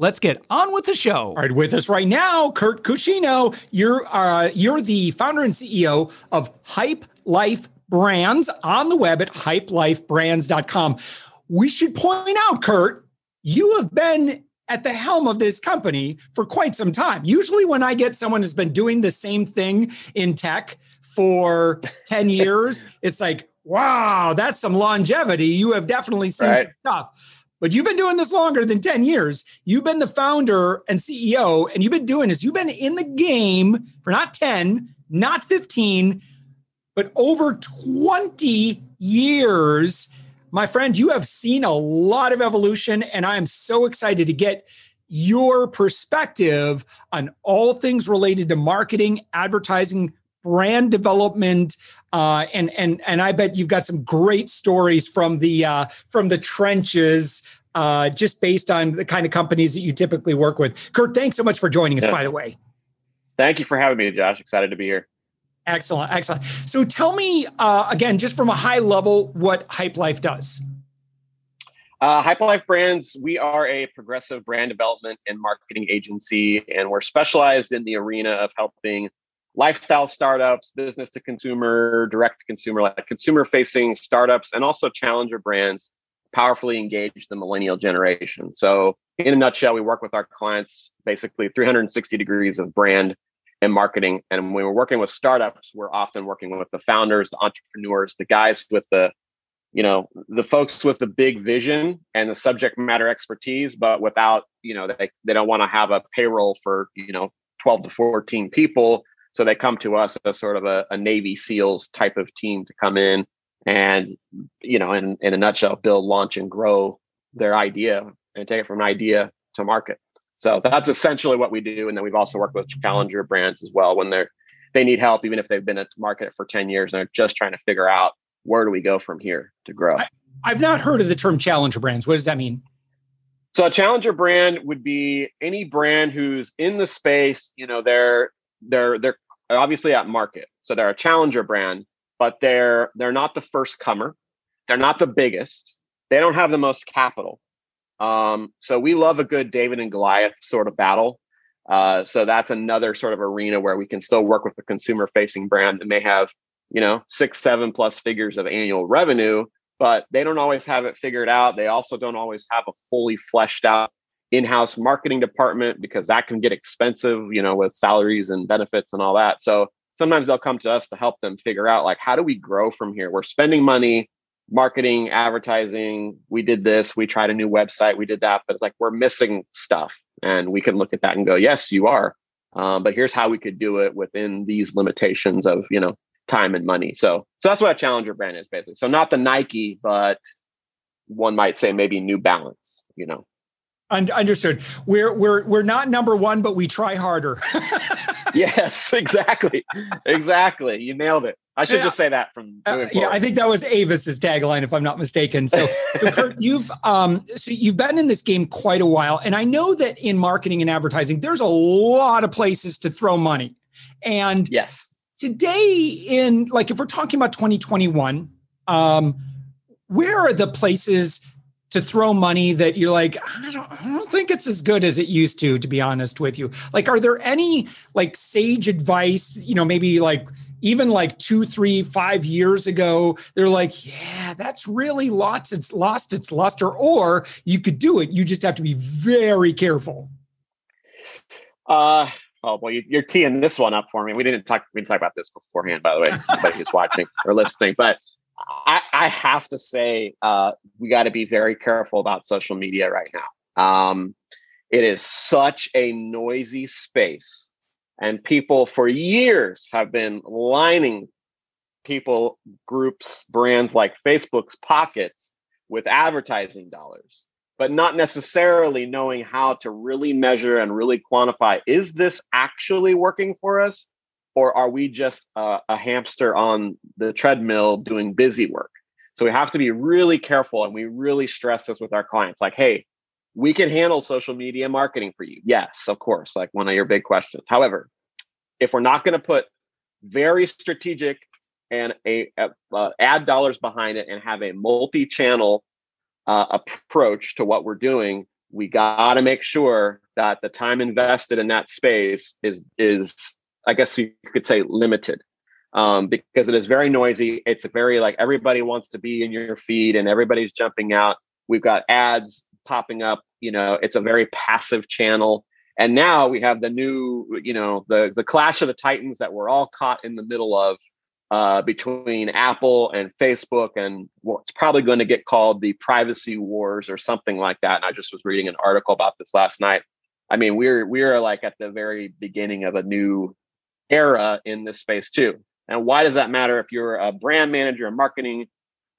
Let's get on with the show. All right, with us right now, Curt Cuscino. You're uh, you're the founder and CEO of Hype Life Brands on the web at hypelifebrands.com. We should point out, Curt, you have been at the helm of this company for quite some time. Usually, when I get someone who's been doing the same thing in tech for 10 years, it's like, wow, that's some longevity. You have definitely seen right. stuff. But you've been doing this longer than 10 years. You've been the founder and CEO, and you've been doing this. You've been in the game for not 10, not 15, but over 20 years. My friend, you have seen a lot of evolution, and I am so excited to get your perspective on all things related to marketing, advertising, brand development, uh, and and and I bet you've got some great stories from the uh, from the trenches. Uh, just based on the kind of companies that you typically work with. Curt, thanks so much for joining us, yeah. by the way. Thank you for having me, Josh. Excited to be here. Excellent, excellent. So tell me uh, again, just from a high level, what Hype Life does. Uh, Hype Life Brands, we are a progressive brand development and marketing agency, and we're specialized in the arena of helping lifestyle startups, business to consumer, direct to consumer, like consumer facing startups, and also challenger brands powerfully engage the millennial generation. So, in a nutshell, we work with our clients basically 360 degrees of brand and marketing. And when we're working with startups, we're often working with the founders, the entrepreneurs, the guys with the, you know, the folks with the big vision and the subject matter expertise, but without, you know, they, they don't want to have a payroll for, you know, 12 to 14 people. So they come to us as sort of a, a Navy SEALs type of team to come in and, you know, in, in a nutshell, build, launch, and grow their idea and take it from an idea to market. So that's essentially what we do. And then we've also worked with challenger brands as well when they're they need help, even if they've been at the market for 10 years and they're just trying to figure out where do we go from here to grow. I, I've not heard of the term challenger brands. What does that mean? So a challenger brand would be any brand who's in the space, you know, they're they're they're obviously at market. So they're a challenger brand, but they're they're not the first comer. They're not the biggest. They don't have the most capital. Um, so we love a good David and Goliath sort of battle. Uh, so that's another sort of arena where we can still work with a consumer facing brand that may have, you know, six, seven plus figures of annual revenue, but they don't always have it figured out. They also don't always have a fully fleshed out in-house marketing department because that can get expensive, you know, with salaries and benefits and all that. So sometimes they'll come to us to help them figure out like how do we grow from here? We're spending money marketing, advertising, we did this, we tried a new website, we did that, but it's like we're missing stuff. And we can look at that and go, yes, you are. Um, but here's how we could do it within these limitations of, you know, time and money. So, so that's what a challenger brand is basically. So not the Nike, but one might say maybe New Balance, you know. Understood. We're we're we're not number one, but we try harder. yes, exactly, exactly. You nailed it. I should yeah. just say that from uh, yeah. I think that was Avis's tagline, if I'm not mistaken. So, so Curt, you've um, so you've been in this game quite a while, and I know that in marketing and advertising, there's a lot of places to throw money. And yes, today in like if we're talking about 2021, um, where are the places to throw money that you're like I don't, I don't think it's as good as it used to to be honest with you. Like are there any like sage advice you know maybe like even like two three five years ago they're like yeah that's really lost it's lost its luster or you could do it you just have to be very careful? Uh oh well you, are teeing this one up for me. We didn't talk we didn't talk about this beforehand by the way anybody who's watching or listening but I, I have to say, uh, we got to be very careful about social media right now. Um, it is such a noisy space, and people for years have been lining people, groups, brands like Facebook's pockets with advertising dollars, but not necessarily knowing how to really measure and really quantify is this actually working for us? Or are we just a, a hamster on the treadmill doing busy work? So we have to be really careful and we really stress this with our clients like, hey, we can handle social media marketing for you. Yes, of course, like one of your big questions. However, if we're not going to put very strategic and a, a uh, ad dollars behind it and have a multi-channel uh, approach to what we're doing, we got to make sure that the time invested in that space is is I guess you could say limited um, because it is very noisy. It's very like everybody wants to be in your feed and everybody's jumping out. We've got ads popping up. You know, it's a very passive channel. And now we have the new, you know, the the clash of the titans that we're all caught in the middle of uh, between Apple and Facebook, and what's probably going to get called the privacy wars or something like that. And I just was reading an article about this last night. I mean, we're we're like at the very beginning of a new era in this space too. And why does that matter if you're a brand manager, a marketing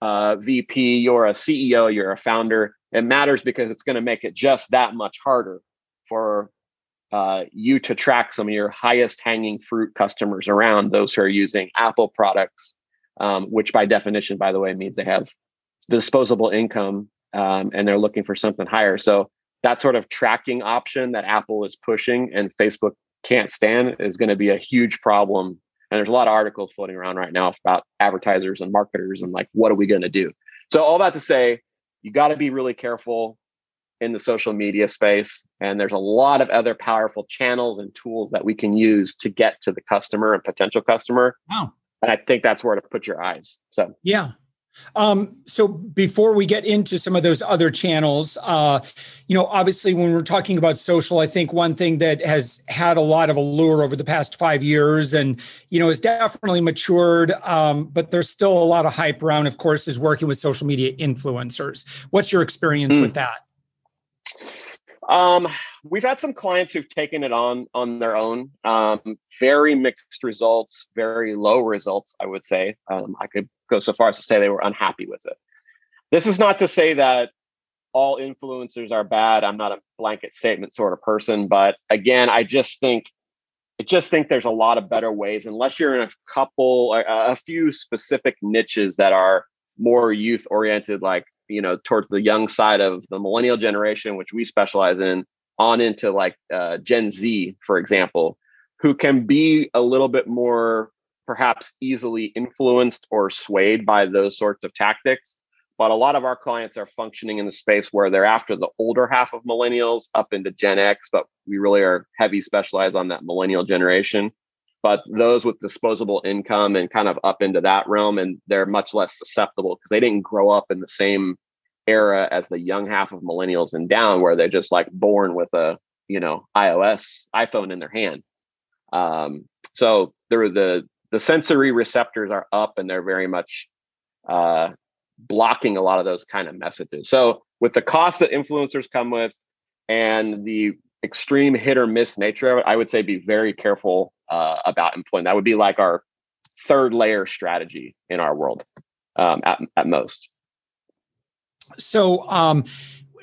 uh, VP, you're a CEO, you're a founder? It matters because it's going to make it just that much harder for uh, you to track some of your highest hanging fruit customers around those who are using Apple products, um, which by definition, by the way, means they have disposable income um, and they're looking for something higher. So that sort of tracking option that Apple is pushing and Facebook can't stand is going to be a huge problem. And there's a lot of articles floating around right now about advertisers and marketers and like, what are we going to do? So all that to say, you got to be really careful in the social media space. And there's a lot of other powerful channels and tools that we can use to get to the customer and potential customer. Wow. And I think that's where to put your eyes. So, yeah. Um, so before we get into some of those other channels, uh, you know, obviously when we're talking about social, I think one thing that has had a lot of allure over the past five years and, you know, has definitely matured, um, but there's still a lot of hype around, of course, is working with social media influencers. What's your experience mm. with that? Um, we've had some clients who've taken it on on their own. Um, very mixed results, very low results, I would say. Um, I could go so far as to say they were unhappy with it. This is not to say that all influencers are bad. I'm not a blanket statement sort of person, but again, I just think I just think there's a lot of better ways unless you're in a couple a, a few specific niches that are more youth oriented like you know towards the young side of the millennial generation which we specialize in on into like uh, gen z for example who can be a little bit more perhaps easily influenced or swayed by those sorts of tactics. But a lot of our clients are functioning in the space where they're after the older half of millennials up into gen x but we really are heavy specialized on that millennial generation but those with disposable income and kind of up into that realm and they're much less susceptible because they didn't grow up in the same era as the young half of millennials and down where they're just like born with a you know ios iphone in their hand. Um, so there the the sensory receptors are up and they're very much uh, blocking a lot of those kind of messages. So with the cost that influencers come with and the extreme hit or miss nature of it i would say be very careful uh, about employing. That would be like our third layer strategy in our world um, at, at most. So, um,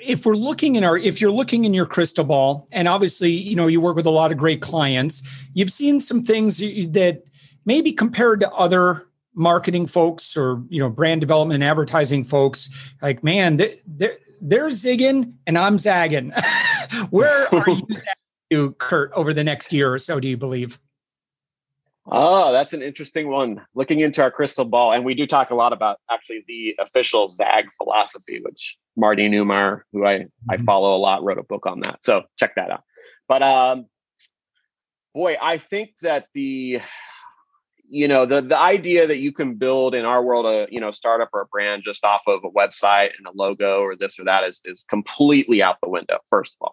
if we're looking in our if you're looking in your crystal ball and obviously you know you work with a lot of great clients you've seen some things that maybe compared to other marketing folks or you know brand development and advertising folks like man they're they're, they're zigging and i'm zagging where are you to curt over the next year or so do you believe Oh, that's an interesting one. Looking into our crystal ball, and we do talk a lot about actually the official ZAG philosophy, which Marty Neumeier, who I mm-hmm. I follow a lot, wrote a book on that. So check that out. But um, boy, I think that the you know the the idea that you can build in our world a you know startup or a brand just off of a website and a logo or this or that is is completely out the window. First of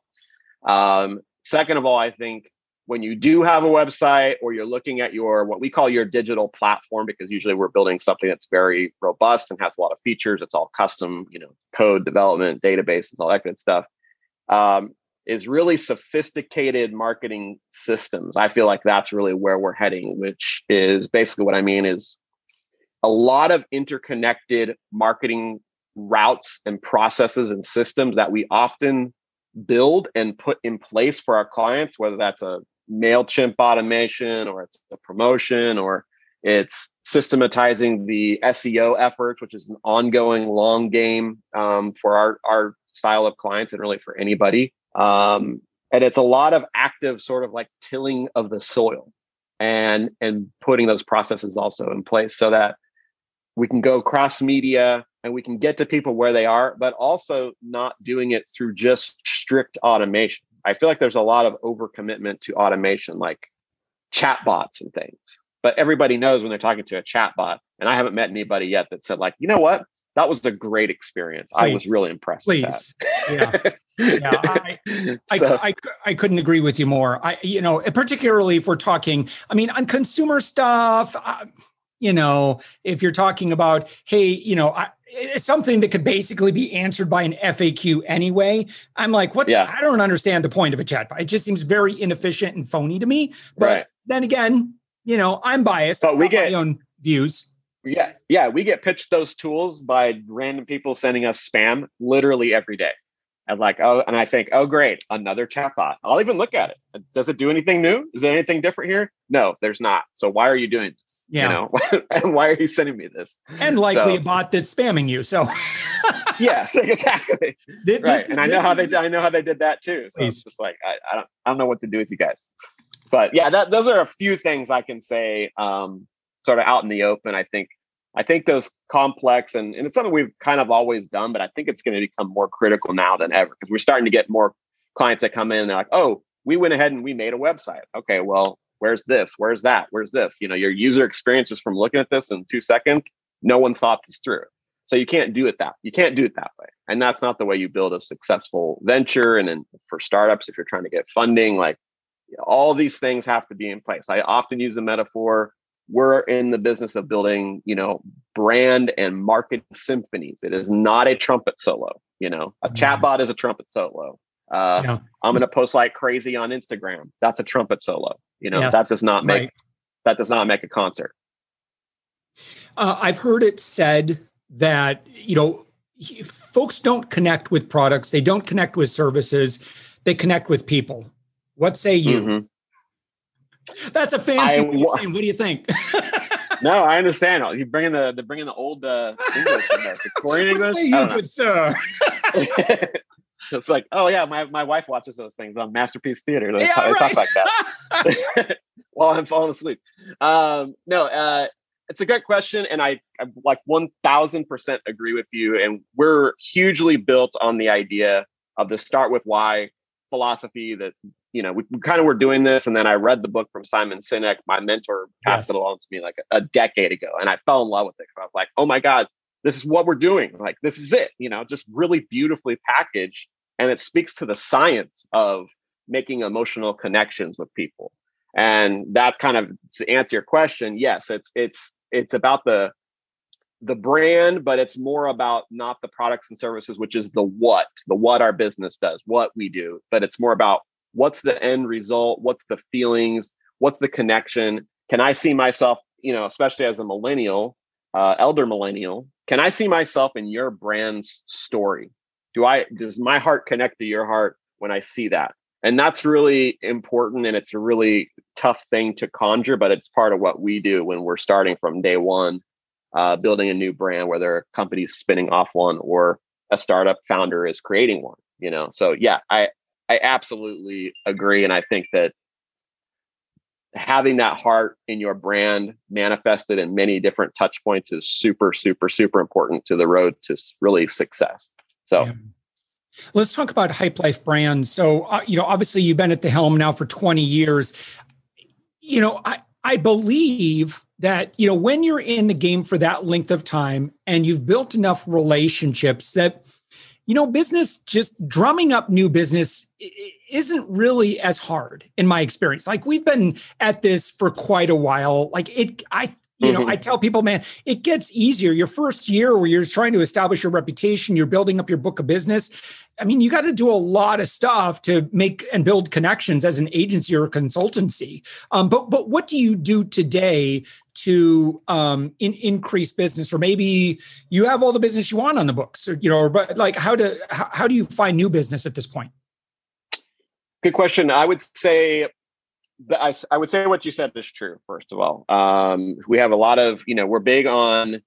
all, um, second of all, I think when you do have a website or you're looking at your what we call your digital platform because usually we're building something that's very robust and has a lot of features it's all custom you know code development databases all that good stuff um, is really sophisticated marketing systems i feel like that's really where we're heading which is basically what i mean is a lot of interconnected marketing routes and processes and systems that we often build and put in place for our clients whether that's a MailChimp automation or it's a promotion or it's systematizing the SEO efforts, which is an ongoing long game um, for our, our style of clients and really for anybody. Um, and it's a lot of active sort of like tilling of the soil and and putting those processes also in place so that we can go cross media and we can get to people where they are, but also not doing it through just strict automation. I feel like there's a lot of overcommitment to automation, like chatbots and things. But everybody knows when they're talking to a chatbot, and I haven't met anybody yet that said, like, you know what? That was a great experience. Please. I was really impressed. Please. yeah. yeah. I, so. I, I, I, couldn't agree with you more. I, you know, particularly if we're talking, I mean, on consumer stuff, uh, you know, if you're talking about, hey, you know, I, it's something that could basically be answered by an FAQ anyway. I'm like, what's, yeah. I don't understand the point of a chatbot. It just seems very inefficient and phony to me. But right. then again, you know, I'm biased. But we get my own views. Yeah. Yeah. We get pitched those tools by random people sending us spam literally every day. And like, oh, and I think, oh, great, another chatbot. I'll even look at it. Does it do anything new? Is there anything different here? No, there's not. So why are you doing this? Yeah. You know, and why are you sending me this? And likely so, a bot that's spamming you. So yes, exactly. This, right. And I know how they did, I know how they did that too. So please. it's just like I, I don't I don't know what to do with you guys. But yeah, that, those are a few things I can say um, sort of out in the open. I think I think those complex and, and it's something we've kind of always done, but I think it's going to become more critical now than ever because we're starting to get more clients that come in and they're like, oh, we went ahead and we made a website. Okay, well, where's this? Where's that? Where's this? You know, your user experience just from looking at this in two seconds, no one thought this through. So you can't do it that you can't do it that way. And that's not the way you build a successful venture. And then for startups, if you're trying to get funding, like all these things have to be in place. I often use the metaphor we're in the business of building, you know, brand and market symphonies. It is not a trumpet solo. You know, a mm-hmm. chatbot is a trumpet solo. Uh, yeah. I'm going to post like crazy on Instagram. That's a trumpet solo. You know, yes. that does not make right. that does not make a concert. Uh, I've heard it said that you know folks don't connect with products, they don't connect with services, they connect with people. What say you? Mm-hmm. That's a fancy I, what do you think? no, I understand. You bringing the the bringing the old uh, English in there, Victorian English. Say you good sir. it's like, oh yeah, my, my wife watches those things on Masterpiece Theater. They, yeah, right. talk like that while I'm falling asleep. Um, no, uh, it's a good question, and I, I like one thousand percent agree with you. And we're hugely built on the idea of the start with why philosophy that you know, we, we kind of were doing this. And then I read the book from Simon Sinek. My mentor passed yes. it along to me like a, a, decade ago. And I fell in love with it because I was like, oh my God, this is what we're doing. Like, this is it, you know, just really beautifully packaged. And it speaks to the science of making emotional connections with people. And that kind of to answer your question, yes, it's it's it's about the the brand, but it's more about not the products and services, which is the what, the what our business does, what we do, but it's more about what's the end result what's the feelings what's the connection? Can i see myself you know especially as a millennial uh, elder millennial can i see myself in your brand's story? Do i does my heart connect to your heart when i see that? And that's really important and it's a really tough thing to conjure but it's part of what we do when we're starting from day one uh, building a new brand whether a company's spinning off one or a startup founder is creating one you know so yeah i I absolutely agree. And I think that having that heart in your brand manifested in many different touch points is super, super, super important to the road to really success. So, yeah. let's talk about Hype Life brands. So, uh, you know, obviously you've been at the helm now for 20 years. You know, I, I believe that, you know, when you're in the game for that length of time and you've built enough relationships that you know, business just drumming up new business isn't really as hard in my experience. Like we've been at this for quite a while. Like it, I, you know, mm-hmm. I tell people, man, it gets easier. Your first year where you're trying to establish your reputation, you're building up your book of business. I mean, you got to do a lot of stuff to make and build connections as an agency or a consultancy. Um, but but what do you do today to um, in, increase business, or maybe you have all the business you want on the books, or you know, or, but like how to how, how do you find new business at this point? Good question. I would say I, I would say what you said is true. First of all, um, we have a lot of you know we're big on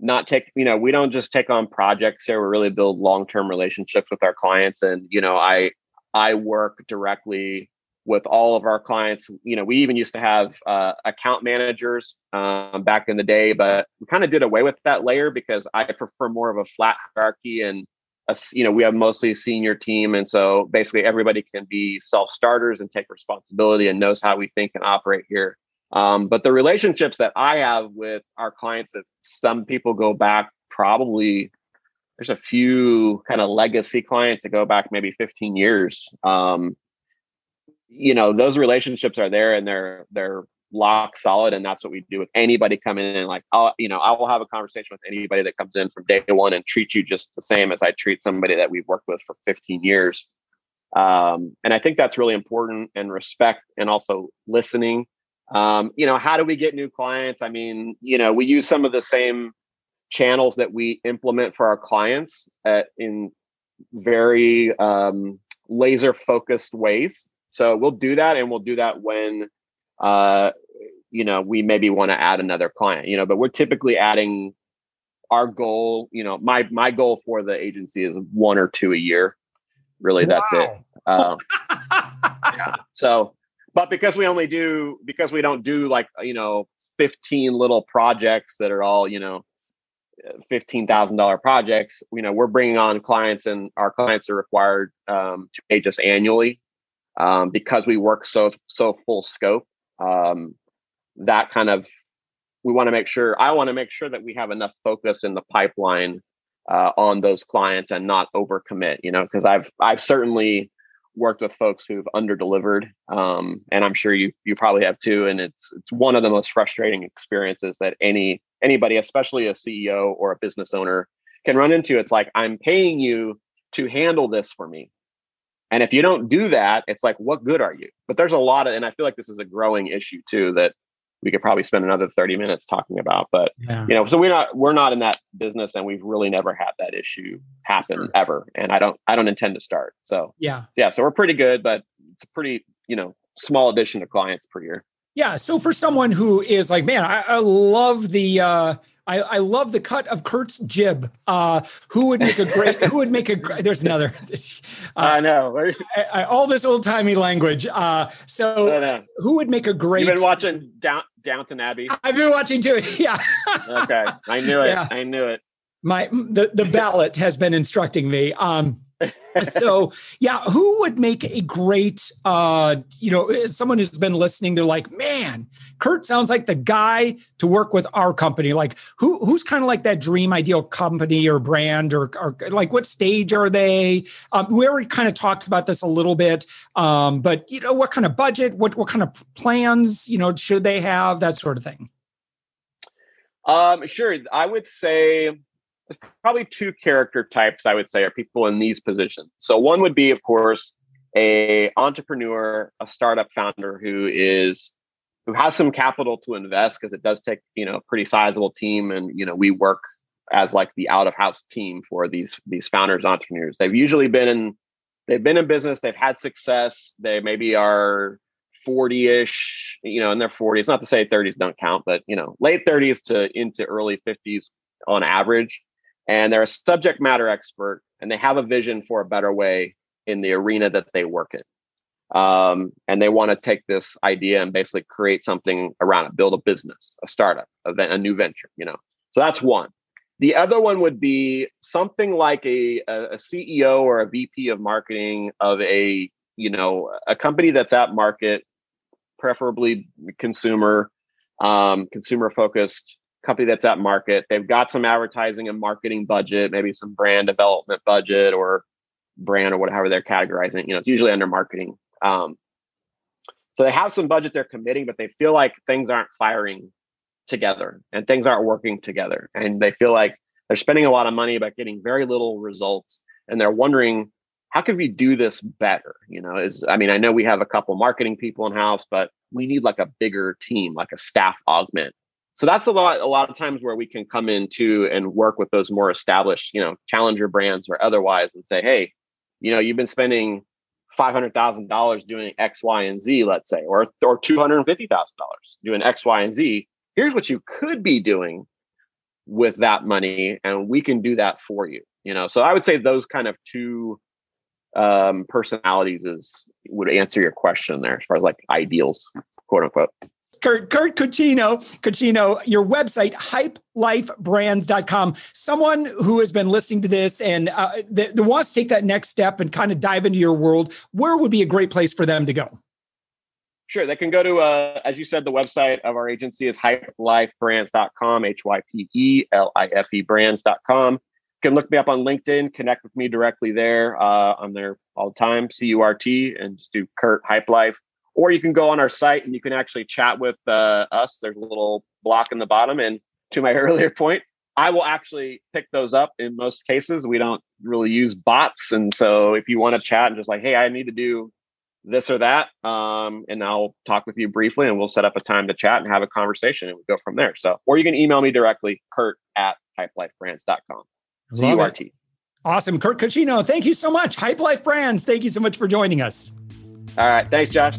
not take you know we don't just take on projects here. We really build long term relationships with our clients, and you know I I work directly with all of our clients. You know we even used to have uh, account managers um, back in the day, but we kind of did away with that layer because I prefer more of a flat hierarchy and a, you know we have mostly a senior team and so basically everybody can be self starters and take responsibility and knows how we think and operate here. Um, but the relationships that i have with our clients that some people go back probably there's a few kind of legacy clients that go back maybe 15 years. Um, you know those relationships are there and they're they're lock solid and that's what we do with anybody coming in. Like i'll you know i will have a conversation with anybody that comes in from day one and treat you just the same as i treat somebody that we've worked with for 15 years. Um, and i think that's really important and respect and also listening. Um, you know how do we get new clients? I mean you know we use some of the same channels that we implement for our clients at, in very um, laser focused ways. So we'll do that and we'll do that when uh, you know, we maybe want to add another client, you know, but we're typically adding our goal, you know, my my goal for the agency is one or two a year. Really, that's it. Um, yeah. So, but because we only do because we don't do like you know 15 little projects that are all you know $15,000 projects, you know, we're bringing on clients and our clients are required um, to pay just annually um, because we work so, so full scope um, that kind of we want to make sure i want to make sure that we have enough focus in the pipeline uh, on those clients and not overcommit you know because i've i've certainly worked with folks who've under delivered um, and i'm sure you you probably have too and it's it's one of the most frustrating experiences that any anybody especially a ceo or a business owner can run into. It's like i'm paying you to handle this for me and if you don't do that, it's like, what good are you? But there's a lot of, and I feel like this is a growing issue too that we could probably spend another 30 minutes talking about. But yeah. you know, so we're not we're not in that business and we've really never had that issue happen sure. ever. And I don't I don't intend to start. So yeah. Yeah. So we're pretty good, but it's a pretty, you know, small addition to clients per year. Yeah. So for someone who is like, man, I, I love the uh I, I love the cut of Curt's jib. Uh, who would make a great? who would make a? There's another. Uh, I know I, I, all this old timey language. Uh, so who would make a great? You've been watching Down, Downton Abbey. I've been watching too. Yeah. okay, I knew it. Yeah. I knew it. My the the ballot has been instructing me. Um, so yeah who would make a great uh you know someone who's been listening they're like man curt sounds like the guy to work with our company. Like who who's kind of like that dream ideal company or brand or, or like what stage are they? Um, we already kind of talked about this a little bit um but you know what kind of budget what what kind of plans you know should they have that sort of thing? Um sure. I would say there's probably two character types I would say are people in these positions. So one would be, of course, a entrepreneur, a startup founder who is who has some capital to invest because it does take you know a pretty sizable team, and you know we work as like the out of house team for these these founders entrepreneurs. They've usually been in they've been in business, they've had success, they maybe are 40-ish, you know, in their 40s. Not to say 30s don't count, but you know, late 30s to into early 50s on average and they're a subject matter expert and they have a vision for a better way in the arena that they work in. Um, and they want to take this idea and basically create something around it build a business a startup a, a new venture you know? So that's one. The other one would be something like a, a, ceo or a vp of marketing of a you know a company that's at market preferably consumer um, consumer focused company that's at market. They've got some advertising and marketing budget, maybe some brand development budget or brand or whatever they're categorizing. You know, it's usually under marketing. Um, so they have some budget they're committing, but they feel like things aren't firing together and things aren't working together. And they feel like they're spending a lot of money but getting very little results. And they're wondering, how could we do this better? You know, is I mean, I know we have a couple marketing people in house, but we need like a bigger team, like a staff augment so that's a lot a lot of times where we can come in too and work with those more established you know challenger brands or otherwise and say hey you know you've been spending five hundred thousand dollars doing X, Y, and Z, let's say, or or two hundred and fifty thousand dollars doing X, Y, and Z. Here's what you could be doing with that money, and we can do that for you. You know, so I would say those kind of two um, personalities is would answer your question there as far as like ideals, quote unquote. Curt, Curt Cuscino, Cuscino, your website, hypelifebrands.com. Someone who has been listening to this and uh, that, that wants to take that next step and kind of dive into your world, where would be a great place for them to go? Sure. They can go to, uh, as you said, the website of our agency is hypelifebrands.com, H Y P E L I F E brands.com. You can look me up on LinkedIn, connect with me directly there. Uh, I'm there all the time, C U R T, and just do Curt Hype Life or you can go on our site and you can actually chat with uh, us. There's a little block in the bottom. And to my earlier point, I will actually pick those up in most cases. We don't really use bots. And so if you want to chat and just like, hey, I need to do this or that, um, and I'll talk with you briefly and we'll set up a time to chat and have a conversation and we go from there. So, or you can email me directly, curt at hypelifebrands.com. C-U-R-T. Awesome. Curt Cuscino, thank you so much. Hype Life Brands, thank you so much for joining us. All right. Thanks, Josh.